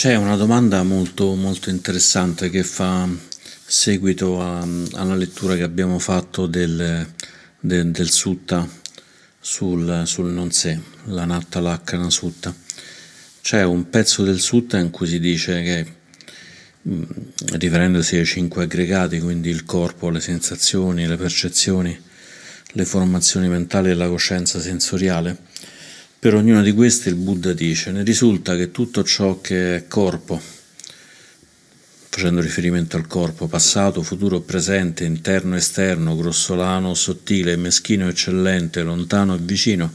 C'è una domanda molto, molto interessante che fa seguito a, alla lettura che abbiamo fatto del, del, del Sutta sul, sul non sé, la Natta Lakkana Sutta. C'è un pezzo del Sutta in cui si dice che, mm, riferendosi ai cinque aggregati, quindi il corpo, le sensazioni, le percezioni, le formazioni mentali e la coscienza sensoriale, per ognuna di queste il Buddha dice, ne risulta che tutto ciò che è corpo, facendo riferimento al corpo, passato, futuro, presente, interno, esterno, grossolano, sottile, meschino, eccellente, lontano e vicino,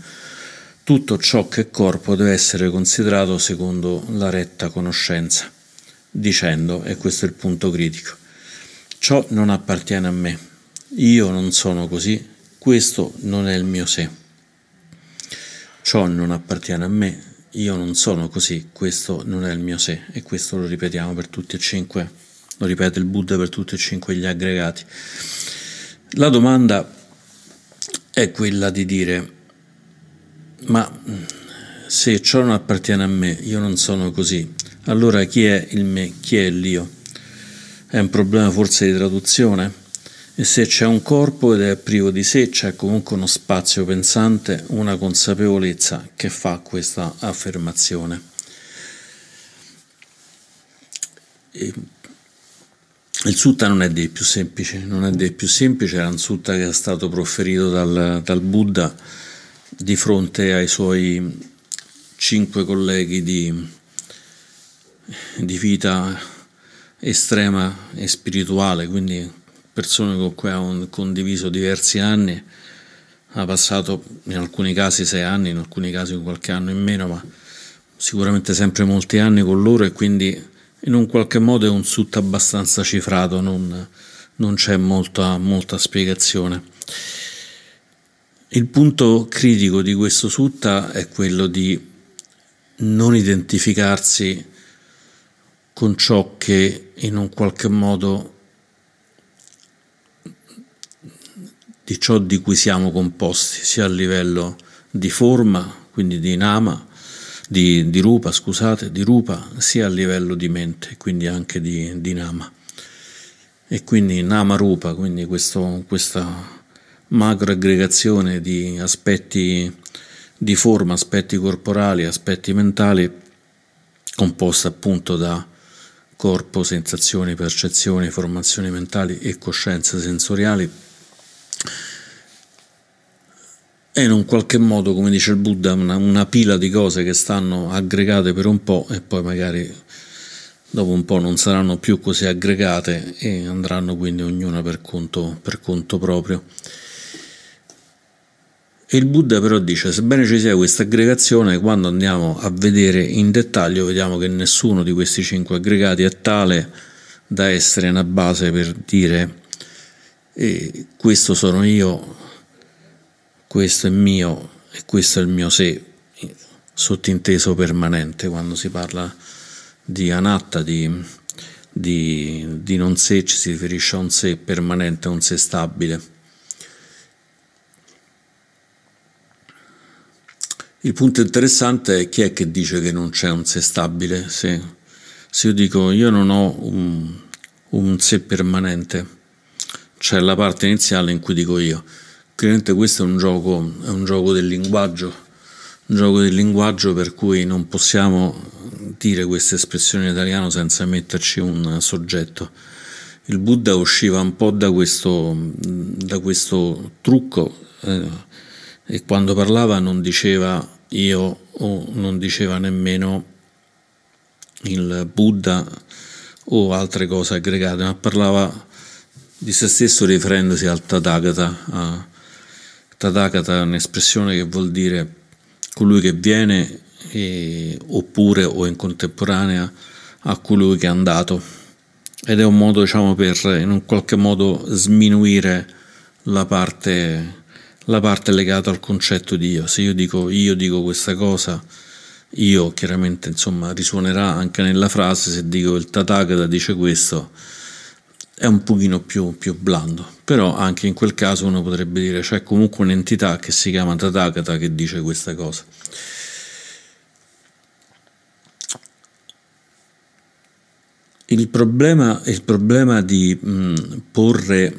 tutto ciò che è corpo deve essere considerato secondo la retta conoscenza, dicendo, e questo è il punto critico, ciò non appartiene a me, io non sono così, questo non è il mio sé. Ciò non appartiene a me, io non sono così, questo non è il mio sé e questo lo ripetiamo per tutti e cinque, lo ripete il Buddha per tutti e cinque gli aggregati. La domanda è quella di dire, ma se ciò non appartiene a me, io non sono così, allora chi è il me, chi è l'io? È un problema forse di traduzione? E se c'è un corpo ed è privo di sé, c'è comunque uno spazio pensante, una consapevolezza che fa questa affermazione. E il sutta non è dei più semplici, non è dei più semplici, era un sutta che è stato proferito dal, dal Buddha di fronte ai suoi cinque colleghi di, di vita estrema e spirituale, quindi persone con cui ha condiviso diversi anni, ha passato in alcuni casi sei anni, in alcuni casi qualche anno in meno, ma sicuramente sempre molti anni con loro e quindi in un qualche modo è un sutta abbastanza cifrato, non, non c'è molta, molta spiegazione. Il punto critico di questo sutta è quello di non identificarsi con ciò che in un qualche modo di ciò di cui siamo composti, sia a livello di forma, quindi di nama, di, di rupa, scusate, di rupa, sia a livello di mente, quindi anche di, di nama. E quindi nama rupa, quindi questo, questa macro aggregazione di aspetti di forma, aspetti corporali, aspetti mentali, composta appunto da corpo, sensazioni, percezioni, formazioni mentali e coscienze sensoriali è in un qualche modo, come dice il Buddha, una, una, pila di cose che stanno aggregate per un po' e poi magari dopo un po' non saranno più così aggregate e andranno quindi ognuna per conto, per conto proprio. E il Buddha però dice, sebbene ci sia questa aggregazione, quando andiamo a vedere in dettaglio vediamo che nessuno di questi cinque aggregati è tale da essere una base per dire e questo sono io, questo è mio e questo è il mio sé, sottinteso permanente quando si parla di anatta, di, di, di non sé, ci si riferisce a un sé permanente, a un sé stabile. Il punto interessante è chi è che dice che non c'è un sé stabile. Se, se io dico io non ho un, un sé permanente, c'è la parte iniziale in cui dico io. Chiaramente questo è un gioco, è un gioco del linguaggio, un gioco del linguaggio per cui non possiamo dire questa espressione in italiano senza metterci un soggetto. Il Buddha usciva un po' da questo, da questo trucco eh, e quando parlava non diceva io o non diceva nemmeno il Buddha o altre cose aggregate, ma parlava di se stesso riferendosi al Tathagata. Uh, Tathagata è un'espressione che vuol dire colui che viene e, oppure o in contemporanea a colui che è andato ed è un modo diciamo per in un qualche modo sminuire la parte, la parte legata al concetto di io se io dico io dico questa cosa io chiaramente insomma risuonerà anche nella frase se dico il Tathagata dice questo è un pochino più, più, blando, però anche in quel caso uno potrebbe dire c'è comunque un'entità che si chiama Tathagata che dice questa cosa. Il problema, il problema di mh, porre,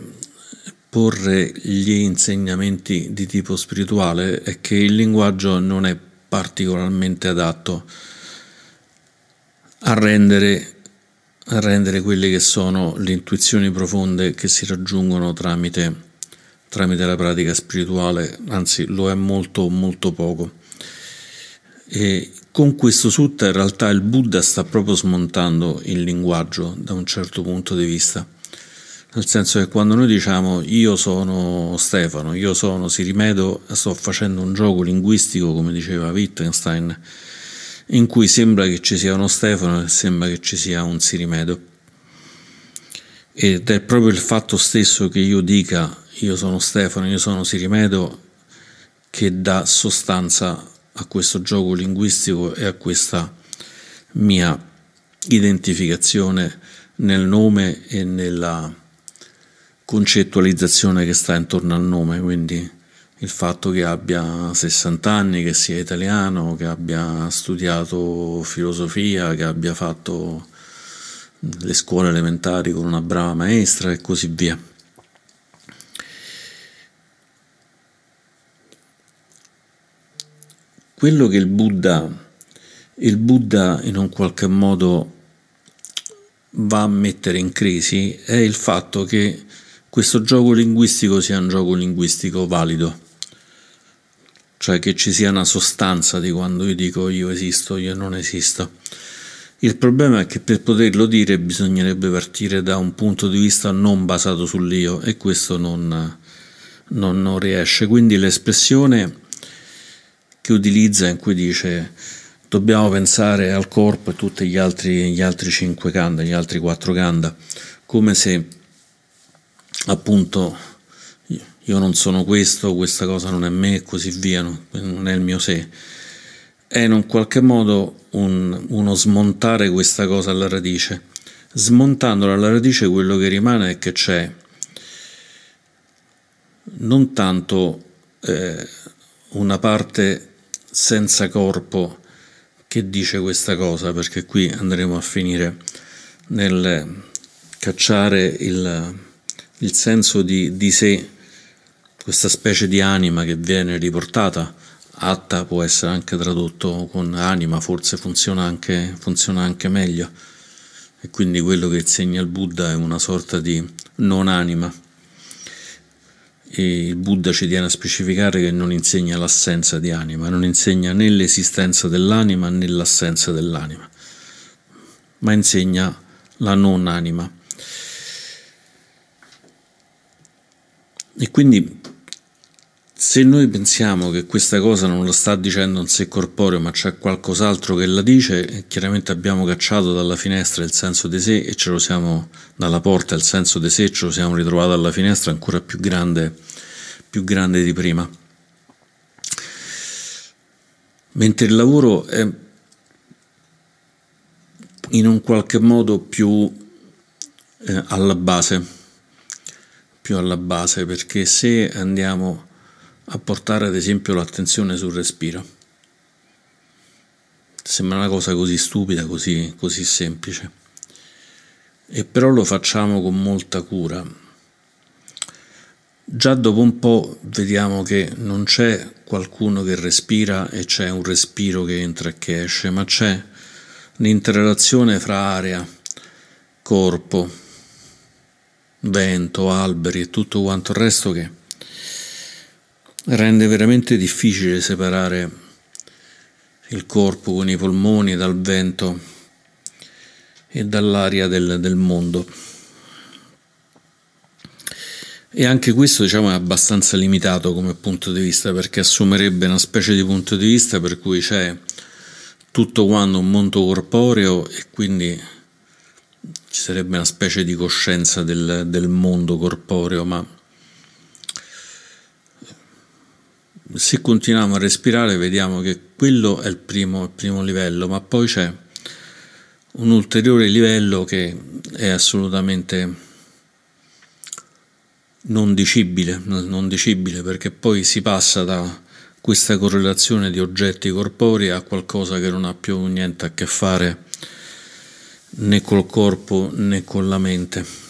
porre gli insegnamenti di tipo spirituale è che il linguaggio non è particolarmente adatto a rendere, a rendere quelle che sono le intuizioni profonde che si raggiungono tramite, tramite la pratica spirituale, anzi lo è molto molto poco. E con questo sutta in realtà il Buddha sta proprio smontando il linguaggio da un certo punto di vista. Nel senso che quando noi diciamo io sono Stefano, io sono Sirimedo, sto facendo un gioco linguistico, come diceva Wittgenstein, in cui sembra che ci sia uno Stefano e sembra che ci sia un Sirimedo. Ed è proprio il fatto stesso che io dica io sono Stefano, io sono Sirimedo, che dà sostanza a questo gioco linguistico e a questa mia identificazione nel nome e nella concettualizzazione che sta intorno al nome, quindi il fatto che abbia 60 anni, che sia italiano, che abbia studiato filosofia, che abbia fatto le scuole elementari con una brava maestra e così via. quello che il Buddha, il Buddha in un qualche modo va a mettere in crisi è il fatto che questo gioco linguistico sia un gioco linguistico valido, cioè che ci sia una sostanza di quando io dico io esisto, io non esisto. Il problema è che per poterlo dire bisognerebbe partire da un punto di vista non basato sull'io e questo non, non, non riesce. Quindi l'espressione che utilizza in cui dice dobbiamo pensare al corpo e tutti gli altri, gli altri cinque kanda, gli altri quattro kanda, come se appunto io non sono questo, questa cosa non è me e così via, non è il mio sé. È in un qualche modo un, uno smontare questa cosa alla radice. Smontandola alla radice quello che rimane è che c'è non tanto eh, una parte senza corpo che dice questa cosa, perché qui andremo a finire nel cacciare il, il senso di, di sé, questa specie di anima che viene riportata, atta può essere anche tradotto con anima, forse funziona anche, funziona anche meglio, e quindi quello che insegna il Buddha è una sorta di non anima e il Buddha ci tiene a specificare che non insegna l'assenza di anima, non insegna né l'esistenza dell'anima né l'assenza dell'anima, ma insegna la non anima. E quindi se noi pensiamo che questa cosa non lo sta dicendo un sé corporeo, ma c'è qualcos'altro che la dice, chiaramente abbiamo cacciato dalla finestra il senso di sé e ce lo siamo, dalla porta il senso di sé, ce lo siamo ritrovato alla finestra ancora più grande, più grande di prima. Mentre il lavoro è in un qualche modo più eh, alla base, più alla base, perché se andiamo a portare ad esempio l'attenzione sul respiro. Sembra una cosa così stupida, così, così semplice. E però lo facciamo con molta cura. Già dopo un po' vediamo che non c'è qualcuno che respira e c'è un respiro che entra e che esce, ma c'è l'interrelazione fra aria, corpo, vento, alberi e tutto quanto il resto che rende veramente difficile separare il corpo con i polmoni dal vento e dall'aria del, del mondo. E anche questo diciamo, è abbastanza limitato come punto di vista perché assumerebbe una specie di punto di vista per cui c'è tutto quanto un mondo corporeo e quindi ci sarebbe una specie di coscienza del, del mondo corporeo, ma se continuiamo a respirare vediamo che quello è il primo, il primo livello, ma poi c'è un ulteriore livello che è assolutamente non dicibile, non dicibile perché poi si passa da questa correlazione di oggetti corporei a qualcosa che non ha più niente a che fare né col corpo né con la mente.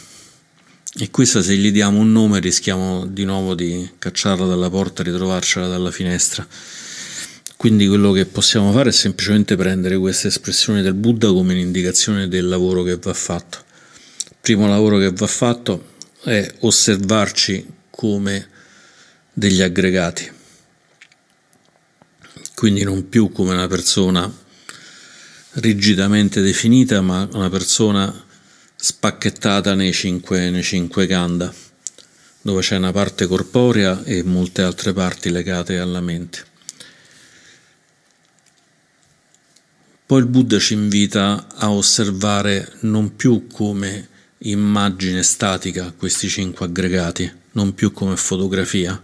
E questa se gli diamo un nome rischiamo di nuovo di cacciarla dalla porta e ritrovarcela dalla finestra. Quindi quello che possiamo fare è semplicemente prendere queste espressioni del Buddha come un'indicazione del lavoro che va fatto. Il primo lavoro che va fatto è osservarci come degli aggregati, quindi non più come una persona rigidamente definita, ma una persona spacchettata nei cinque, nei cinque kanda, dove c'è una parte corporea e molte altre parti legate alla mente. Poi il Buddha ci invita a osservare non più come immagine statica questi cinque aggregati, non più come fotografia,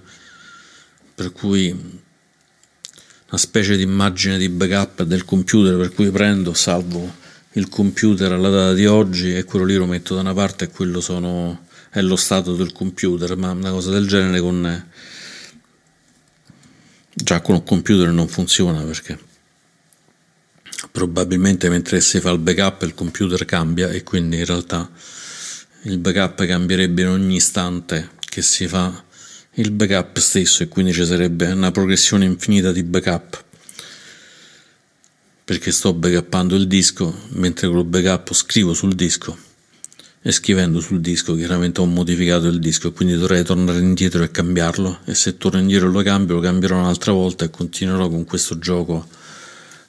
per cui una specie di immagine di backup del computer per cui prendo, salvo il computer alla data di oggi e quello lì lo metto da una parte e quello sono, è lo stato del computer, ma una cosa del genere con già con un computer non funziona perché probabilmente mentre si fa il backup il computer cambia e quindi in realtà il backup cambierebbe in ogni istante che si fa il backup stesso e quindi ci sarebbe una progressione infinita di backup perché sto backuppando il disco mentre con il backup scrivo sul disco e scrivendo sul disco chiaramente ho modificato il disco e quindi dovrei tornare indietro e cambiarlo. E se torno indietro e lo cambio lo cambierò un'altra volta e continuerò con questo gioco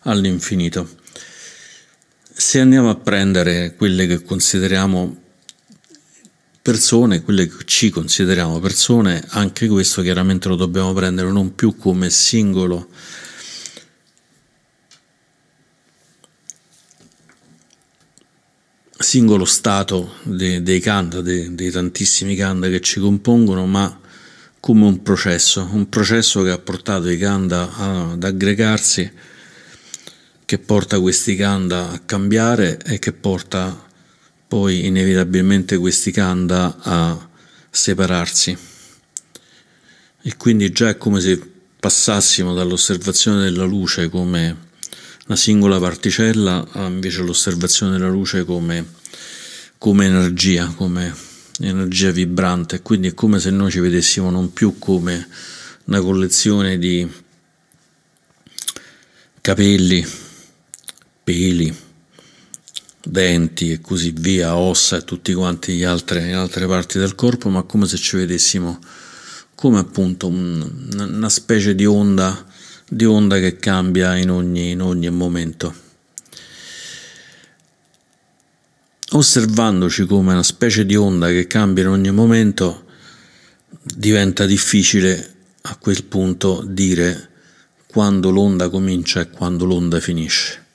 all'infinito. Se andiamo a prendere quelle che consideriamo persone, quelle che ci consideriamo persone, anche questo chiaramente lo dobbiamo prendere non più come singolo singolo stato dei, dei kanda, dei, dei tantissimi kanda che ci compongono, ma come un processo, un processo che ha portato i kanda ad aggregarsi, che porta questi kanda a cambiare e che porta poi inevitabilmente questi kanda a separarsi. E quindi già è come se passassimo dall'osservazione della luce come una singola particella a invece l'osservazione della luce come, come energia, come energia vibrante. Quindi è come se noi ci vedessimo non più come una collezione di capelli, peli, denti e così via, ossa e tutti quanti gli altre, le altre parti del corpo, ma come se ci vedessimo come appunto un, una specie di onda, di onda che cambia in ogni, in ogni momento. Osservandoci come una specie di onda che cambia in ogni momento, diventa difficile a quel punto dire quando l'onda comincia e quando l'onda finisce.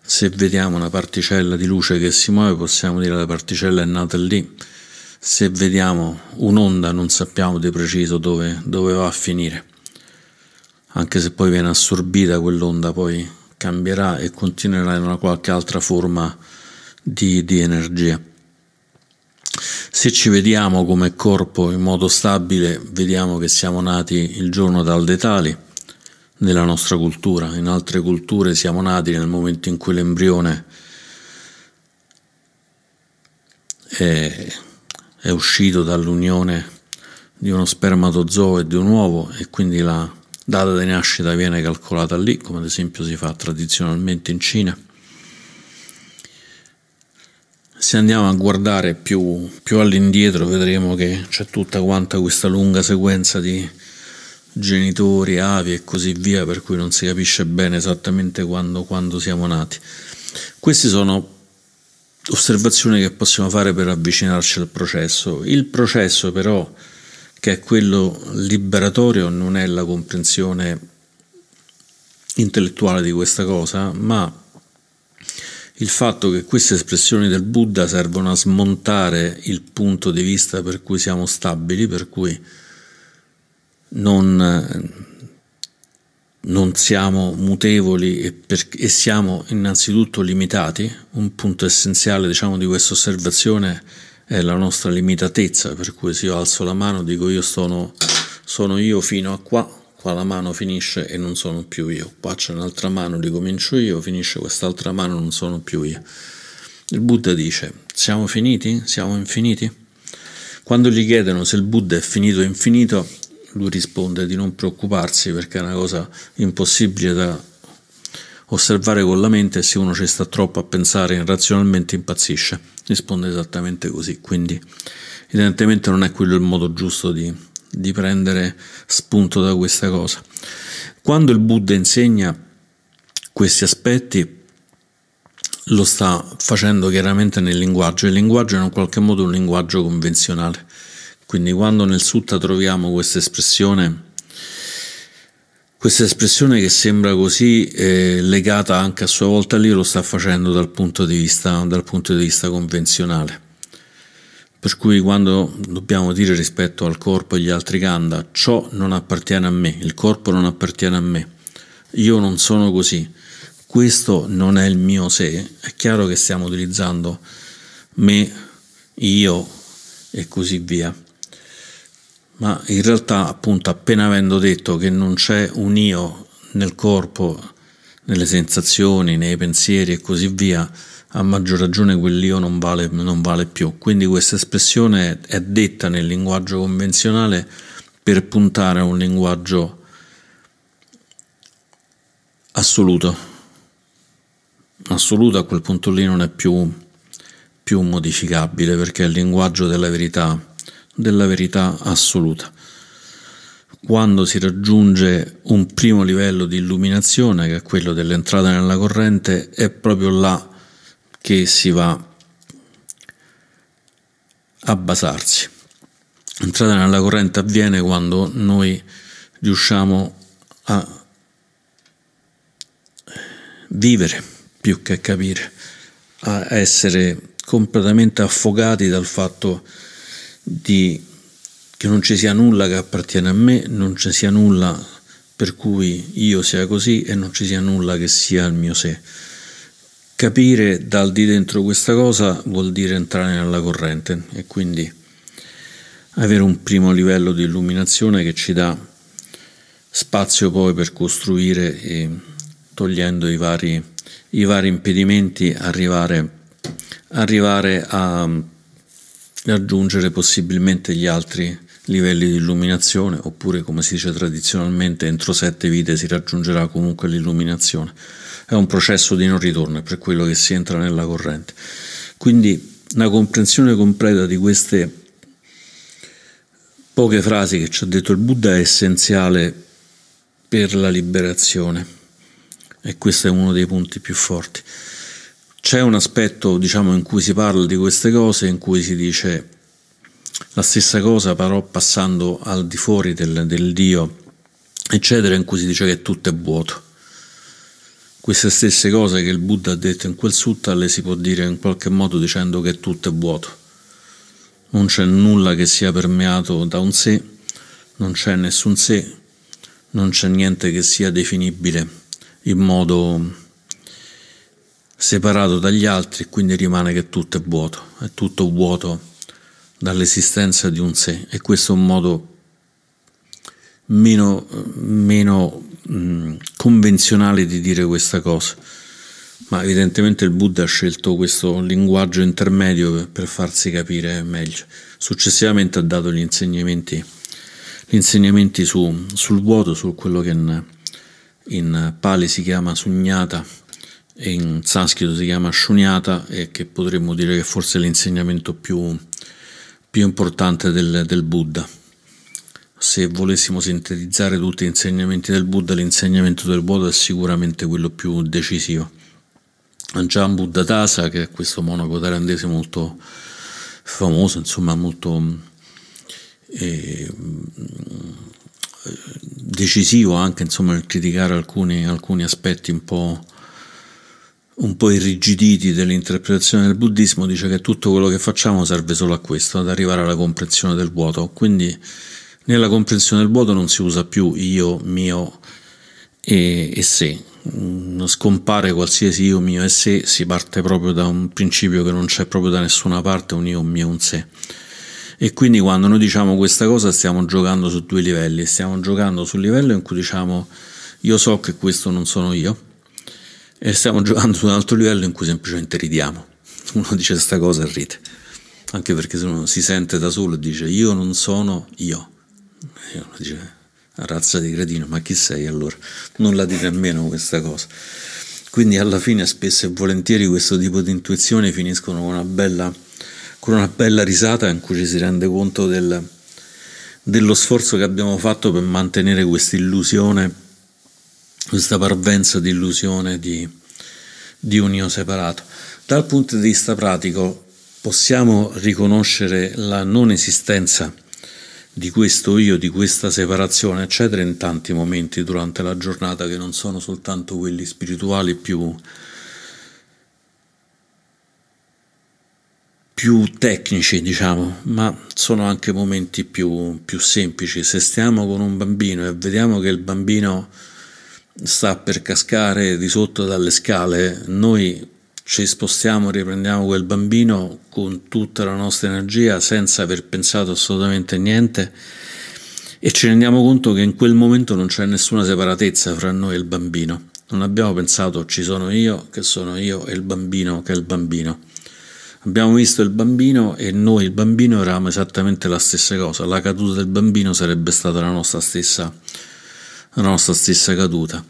Se vediamo una particella di luce che si muove possiamo dire che la particella è nata lì, se vediamo un'onda non sappiamo di preciso dove, dove va a finire, anche se poi viene assorbita quell'onda poi cambierà e continuerà in una qualche altra forma di, di energia. Se ci vediamo come corpo in modo stabile, vediamo che siamo nati il giorno dal detali nella nostra cultura. In altre culture siamo nati nel momento in cui l'embrione è, è uscito dall'unione di uno spermatozoo e di un uovo e quindi la data di nascita viene calcolata lì, come ad esempio si fa tradizionalmente in Cina. Se andiamo a guardare più, più all'indietro vedremo che c'è tutta quanta questa lunga sequenza di, genitori, avi e così via, per cui non si capisce bene esattamente quando, quando siamo nati. Queste sono osservazioni che possiamo fare per avvicinarci al processo. Il processo però, che è quello liberatorio, non è la comprensione intellettuale di questa cosa, ma il fatto che queste espressioni del Buddha servono a smontare il punto di vista per cui siamo stabili, per cui non, non siamo mutevoli e, per, e, siamo innanzitutto limitati. Un punto essenziale diciamo, di questa osservazione è la nostra limitatezza, per cui se io alzo la mano dico io sono, sono io fino a qua, qua la mano finisce e non sono più io, qua c'è un'altra mano, ricomincio io, finisce quest'altra mano, non sono più io. Il Buddha dice, siamo finiti? Siamo infiniti? Quando gli chiedono se il Buddha è finito o infinito, lui risponde di non preoccuparsi perché è una cosa impossibile da osservare con la mente e se uno ci sta troppo a pensare razionalmente impazzisce. Risponde esattamente così, quindi evidentemente non è quello il modo giusto di, di prendere spunto da questa cosa. Quando il Buddha insegna questi aspetti, lo sta facendo chiaramente nel linguaggio. Il linguaggio è in qualche modo un linguaggio convenzionale. Quindi quando nel sutta troviamo questa espressione, questa espressione che sembra così eh, legata anche a sua volta lì, lo sta facendo dal punto di vista, dal punto di vista convenzionale. Per cui quando dobbiamo dire rispetto al corpo e agli altri kanda, ciò non appartiene a me, il corpo non appartiene a me, io non sono così, questo non è il mio sé, è chiaro che stiamo utilizzando me, io e così via. Ma in realtà, appunto, appena avendo detto che non c'è un io nel corpo, nelle sensazioni, nei pensieri e così via, a maggior ragione quell'io non vale, non vale più. Quindi questa espressione è detta nel linguaggio convenzionale per puntare a un linguaggio assoluto. Assoluto a quel punto lì non è più, più modificabile perché è il linguaggio della verità, della verità assoluta. Quando si raggiunge un primo livello di illuminazione, che è quello dell'entrata nella corrente, è proprio là che si va a basarsi. L'entrata nella corrente avviene quando noi riusciamo a vivere più che capire, a essere completamente affogati dal fatto di, che non ci sia nulla che appartiene a me, non ci sia nulla per cui io sia così e non ci sia nulla che sia il mio sé. Capire dal di dentro questa cosa vuol dire entrare nella corrente e quindi avere un primo livello di illuminazione che ci dà spazio poi per costruire e togliendo i vari, i vari impedimenti arrivare, arrivare a raggiungere possibilmente gli altri livelli di illuminazione oppure come si dice tradizionalmente entro sette vite si raggiungerà comunque l'illuminazione è un processo di non ritorno, è per quello che si entra nella corrente. Quindi una comprensione completa di queste poche frasi che ci ha detto il Buddha è essenziale per la liberazione e questo è uno dei punti più forti. C'è un aspetto, diciamo, in cui si parla di queste cose, in cui si dice la stessa cosa, però passando al di fuori del, del Dio, eccetera, in cui si dice che tutto è vuoto. Queste stesse cose che il Buddha ha detto in quel sutta le si può dire in qualche modo dicendo che tutto è vuoto. Non c'è nulla che sia permeato da un sé, non c'è nessun sé, non c'è niente che sia definibile in modo separato dagli altri, quindi rimane che tutto è vuoto, è tutto vuoto dall'esistenza di un sé. E questo è un modo meno, meno mh, convenzionale di dire questa cosa, ma evidentemente il Buddha ha scelto questo linguaggio intermedio per, farsi capire meglio. Successivamente ha dato gli insegnamenti, gli insegnamenti su, sul vuoto, su quello che in, in Pali si chiama sugnata e in sanscrito si chiama shunyata e che potremmo dire che forse è l'insegnamento più, più importante del, del Buddha se volessimo sintetizzare tutti gli insegnamenti del Buddha, l'insegnamento del vuoto è sicuramente quello più decisivo. Ajahn Buddha Tasa, che è questo monaco thailandese molto famoso, insomma molto eh, decisivo anche insomma, nel criticare alcuni, alcuni aspetti un po', un po' irrigiditi dell'interpretazione del buddismo, dice che tutto quello che facciamo serve solo a questo, ad arrivare alla comprensione del vuoto. Quindi nella comprensione del vuoto non si usa più io, mio e, e sé, scompare qualsiasi io, mio e sé, si parte proprio da un principio che non c'è proprio da nessuna parte un io, un mio, un sé. E quindi quando noi diciamo questa cosa stiamo giocando su due livelli, stiamo giocando sul livello in cui diciamo io so che questo non sono io e stiamo giocando su un altro livello in cui semplicemente ridiamo. Uno dice questa cosa e ride, anche perché se uno si sente da solo e dice io non sono io, e uno dice razza di cretino, ma chi sei allora? Non la dire nemmeno questa cosa. Quindi alla fine spesso e volentieri questo tipo di intuizioni finiscono con una bella, con una bella risata in cui ci si rende conto del, dello sforzo che abbiamo fatto per mantenere questa illusione, questa parvenza di illusione di, di un io separato. Dal punto di vista pratico possiamo riconoscere la non esistenza di questo io, di questa separazione, eccetera, in tanti momenti durante la giornata che non sono soltanto quelli spirituali più, più tecnici, diciamo, ma sono anche momenti più, più semplici. Se stiamo con un bambino e vediamo che il bambino sta per cascare di sotto dalle scale, noi ci spostiamo, riprendiamo quel bambino con tutta la nostra energia senza aver pensato assolutamente niente e ci rendiamo conto che in quel momento non c'è nessuna separatezza fra noi e il bambino. Non abbiamo pensato ci sono io che sono io e il bambino che è il bambino. Abbiamo visto il bambino e noi il bambino eravamo esattamente la stessa cosa. La caduta del bambino sarebbe stata la nostra stessa, la nostra stessa caduta.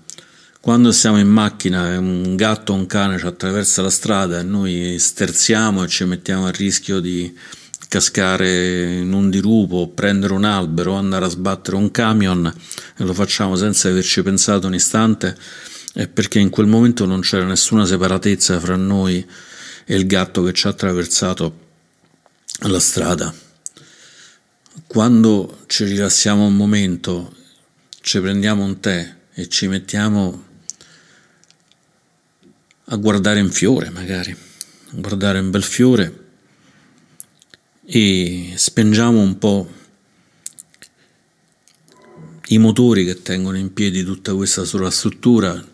Quando siamo in macchina e un gatto o un cane ci attraversa la strada e noi sterziamo e ci mettiamo a rischio di cascare in un dirupo, prendere un albero, andare a sbattere un camion e lo facciamo senza averci pensato un istante, è perché in quel momento non c'era nessuna separatezza fra noi e il gatto che ci ha attraversato la strada. Quando ci rilassiamo un momento, ci prendiamo un tè e ci mettiamo a guardare un fiore magari, a guardare un bel fiore e spengiamo un po' i motori che tengono in piedi tutta questa struttura,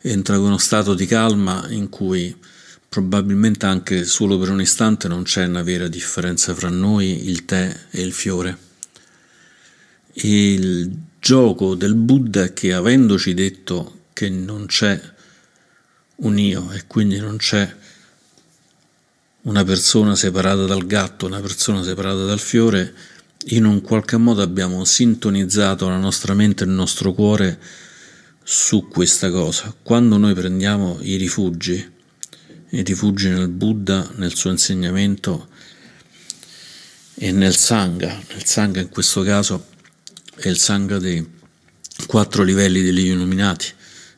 entra in uno stato di calma in cui probabilmente anche solo per un istante non c'è una vera differenza fra noi, il tè e il fiore. E il gioco del Buddha che avendoci detto che non c'è un io e quindi non c'è una persona separata dal gatto, una persona separata dal fiore, in un qualche modo abbiamo sintonizzato la nostra mente e il nostro cuore su questa cosa. Quando noi prendiamo i rifugi, i rifugi nel Buddha, nel suo insegnamento e nel Sangha, nel Sangha in questo caso è il Sangha dei quattro livelli degli illuminati,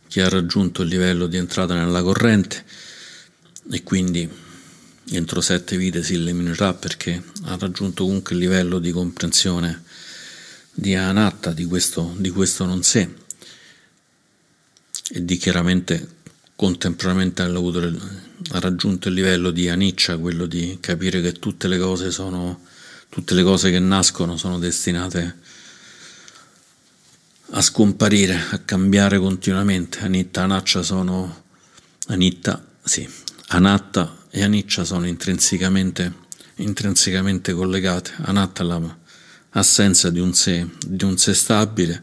chi ha raggiunto il livello di entrata nella corrente e quindi entro sette vite si eliminerà perché ha raggiunto comunque il livello di comprensione di anatta, di questo, di questo non sé e di chiaramente contemporaneamente ha raggiunto il livello di aniccia, quello di capire che tutte le cose sono tutte le cose che nascono sono destinate a a scomparire, a cambiare continuamente. Anitta Anaccia sono Anitta, sì, Anatta e Aniccia sono intrinsecamente, intrinsecamente collegate. Anatta è l'assenza di un sé, di un sé stabile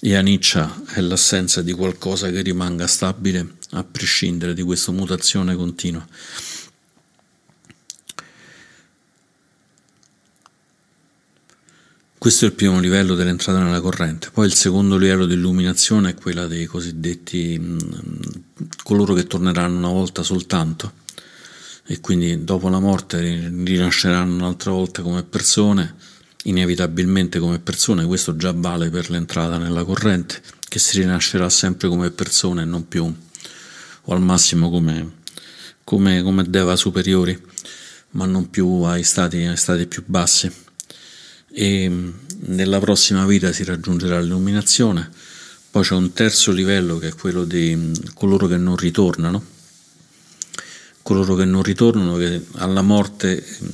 e Aniccia è l'assenza di qualcosa che rimanga stabile a prescindere di questa mutazione continua. Questo è il primo livello dell'entrata nella corrente. Poi il secondo livello di illuminazione è quella dei cosiddetti mh, coloro che torneranno una volta soltanto e quindi dopo la morte rinasceranno un'altra volta come persone, inevitabilmente come persone. Questo già vale per l'entrata nella corrente, che si rinascerà sempre come persone e non più, o al massimo come, come, come deva superiori, ma non più ai stati, ai stati più bassi e nella prossima vita si raggiungerà l'illuminazione. Poi c'è un terzo livello che è quello di mm, coloro che non ritornano, coloro che non ritornano, che alla morte mm,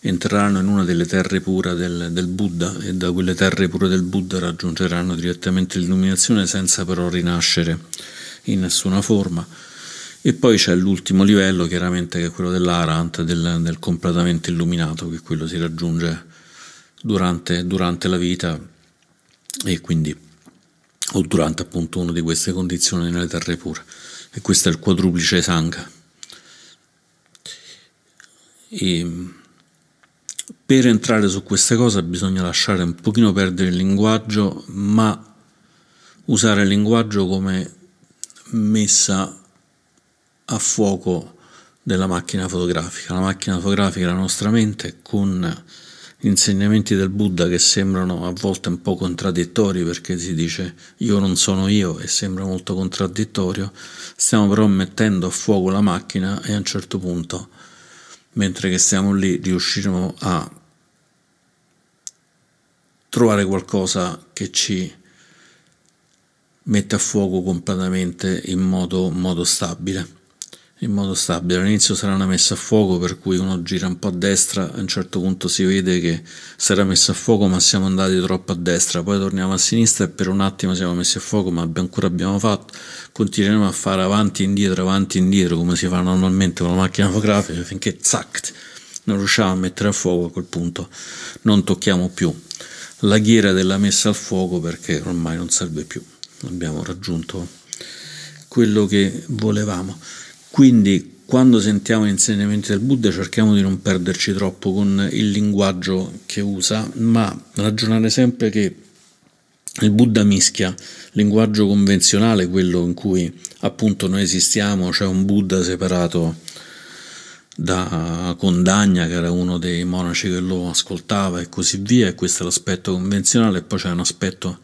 entreranno in una delle terre pure del, del, Buddha e da quelle terre pure del Buddha raggiungeranno direttamente l'illuminazione senza però rinascere in nessuna forma E poi c'è l'ultimo livello, chiaramente, che è quello dell'Arant, del, del completamente illuminato, che quello si raggiunge durante, durante la vita e quindi o durante appunto una di queste condizioni nelle terre pure. E questo è il quadruplice Sangha. E per entrare su queste cose bisogna lasciare un pochino perdere il linguaggio, ma usare il linguaggio come messa a fuoco della macchina fotografica. La macchina fotografica è la nostra mente con insegnamenti del Buddha che sembrano a volte un po' contraddittori perché si dice io non sono io e sembra molto contraddittorio, stiamo però mettendo a fuoco la macchina e a un certo punto, mentre che stiamo lì, riusciremo a trovare qualcosa che ci mette a fuoco completamente in modo, modo stabile in modo stabile. All'inizio sarà una messa a fuoco per cui uno gira un po' a destra, a un certo punto si vede che sarà messa a fuoco ma siamo andati troppo a destra, poi torniamo a sinistra e per un attimo siamo messi a fuoco ma ancora abbiamo fatto, continueremo a fare avanti e indietro, avanti e indietro come si fa normalmente con la macchina fotografica finché zac, non riusciamo a mettere a fuoco a quel punto non tocchiamo più la ghiera della messa al fuoco perché ormai non serve più, abbiamo raggiunto quello che volevamo. Quindi quando sentiamo gli insegnamenti del Buddha cerchiamo di non perderci troppo con il linguaggio che usa, ma ragionare sempre che il Buddha mischia linguaggio convenzionale, quello in cui appunto noi esistiamo, c'è cioè un Buddha separato da Condagna, che era uno dei monaci che lo ascoltava e così via, e questo è l'aspetto convenzionale, e poi c'è un aspetto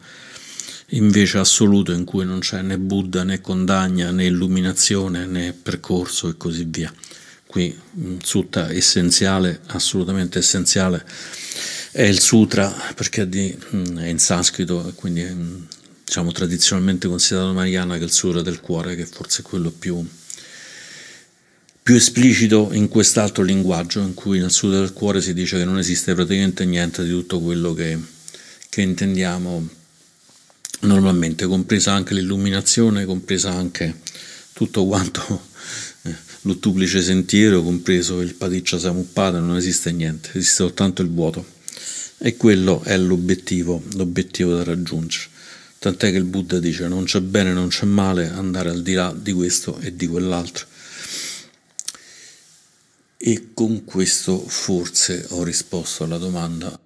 invece assoluto in cui non c'è né Buddha né condanna né illuminazione né percorso e così via. Qui un sutta essenziale, assolutamente essenziale, è il sutra perché mm, è in sanscrito quindi è mm, diciamo, tradizionalmente considerato mariana che è il sutra del cuore, che forse è quello più, più esplicito in quest'altro linguaggio, in cui nel sutra del cuore si dice che non esiste praticamente niente di tutto quello che, che intendiamo normalmente, compresa anche l'illuminazione, compresa anche tutto quanto eh, l'ottuplice sentiero, compreso il paticcia samuppada, non esiste niente, esiste soltanto il vuoto. E quello è l'obiettivo, l'obiettivo da raggiungere. Tant'è che il Buddha dice non c'è bene, non c'è male, andare al di là di questo e di quell'altro. E con questo forse ho risposto alla domanda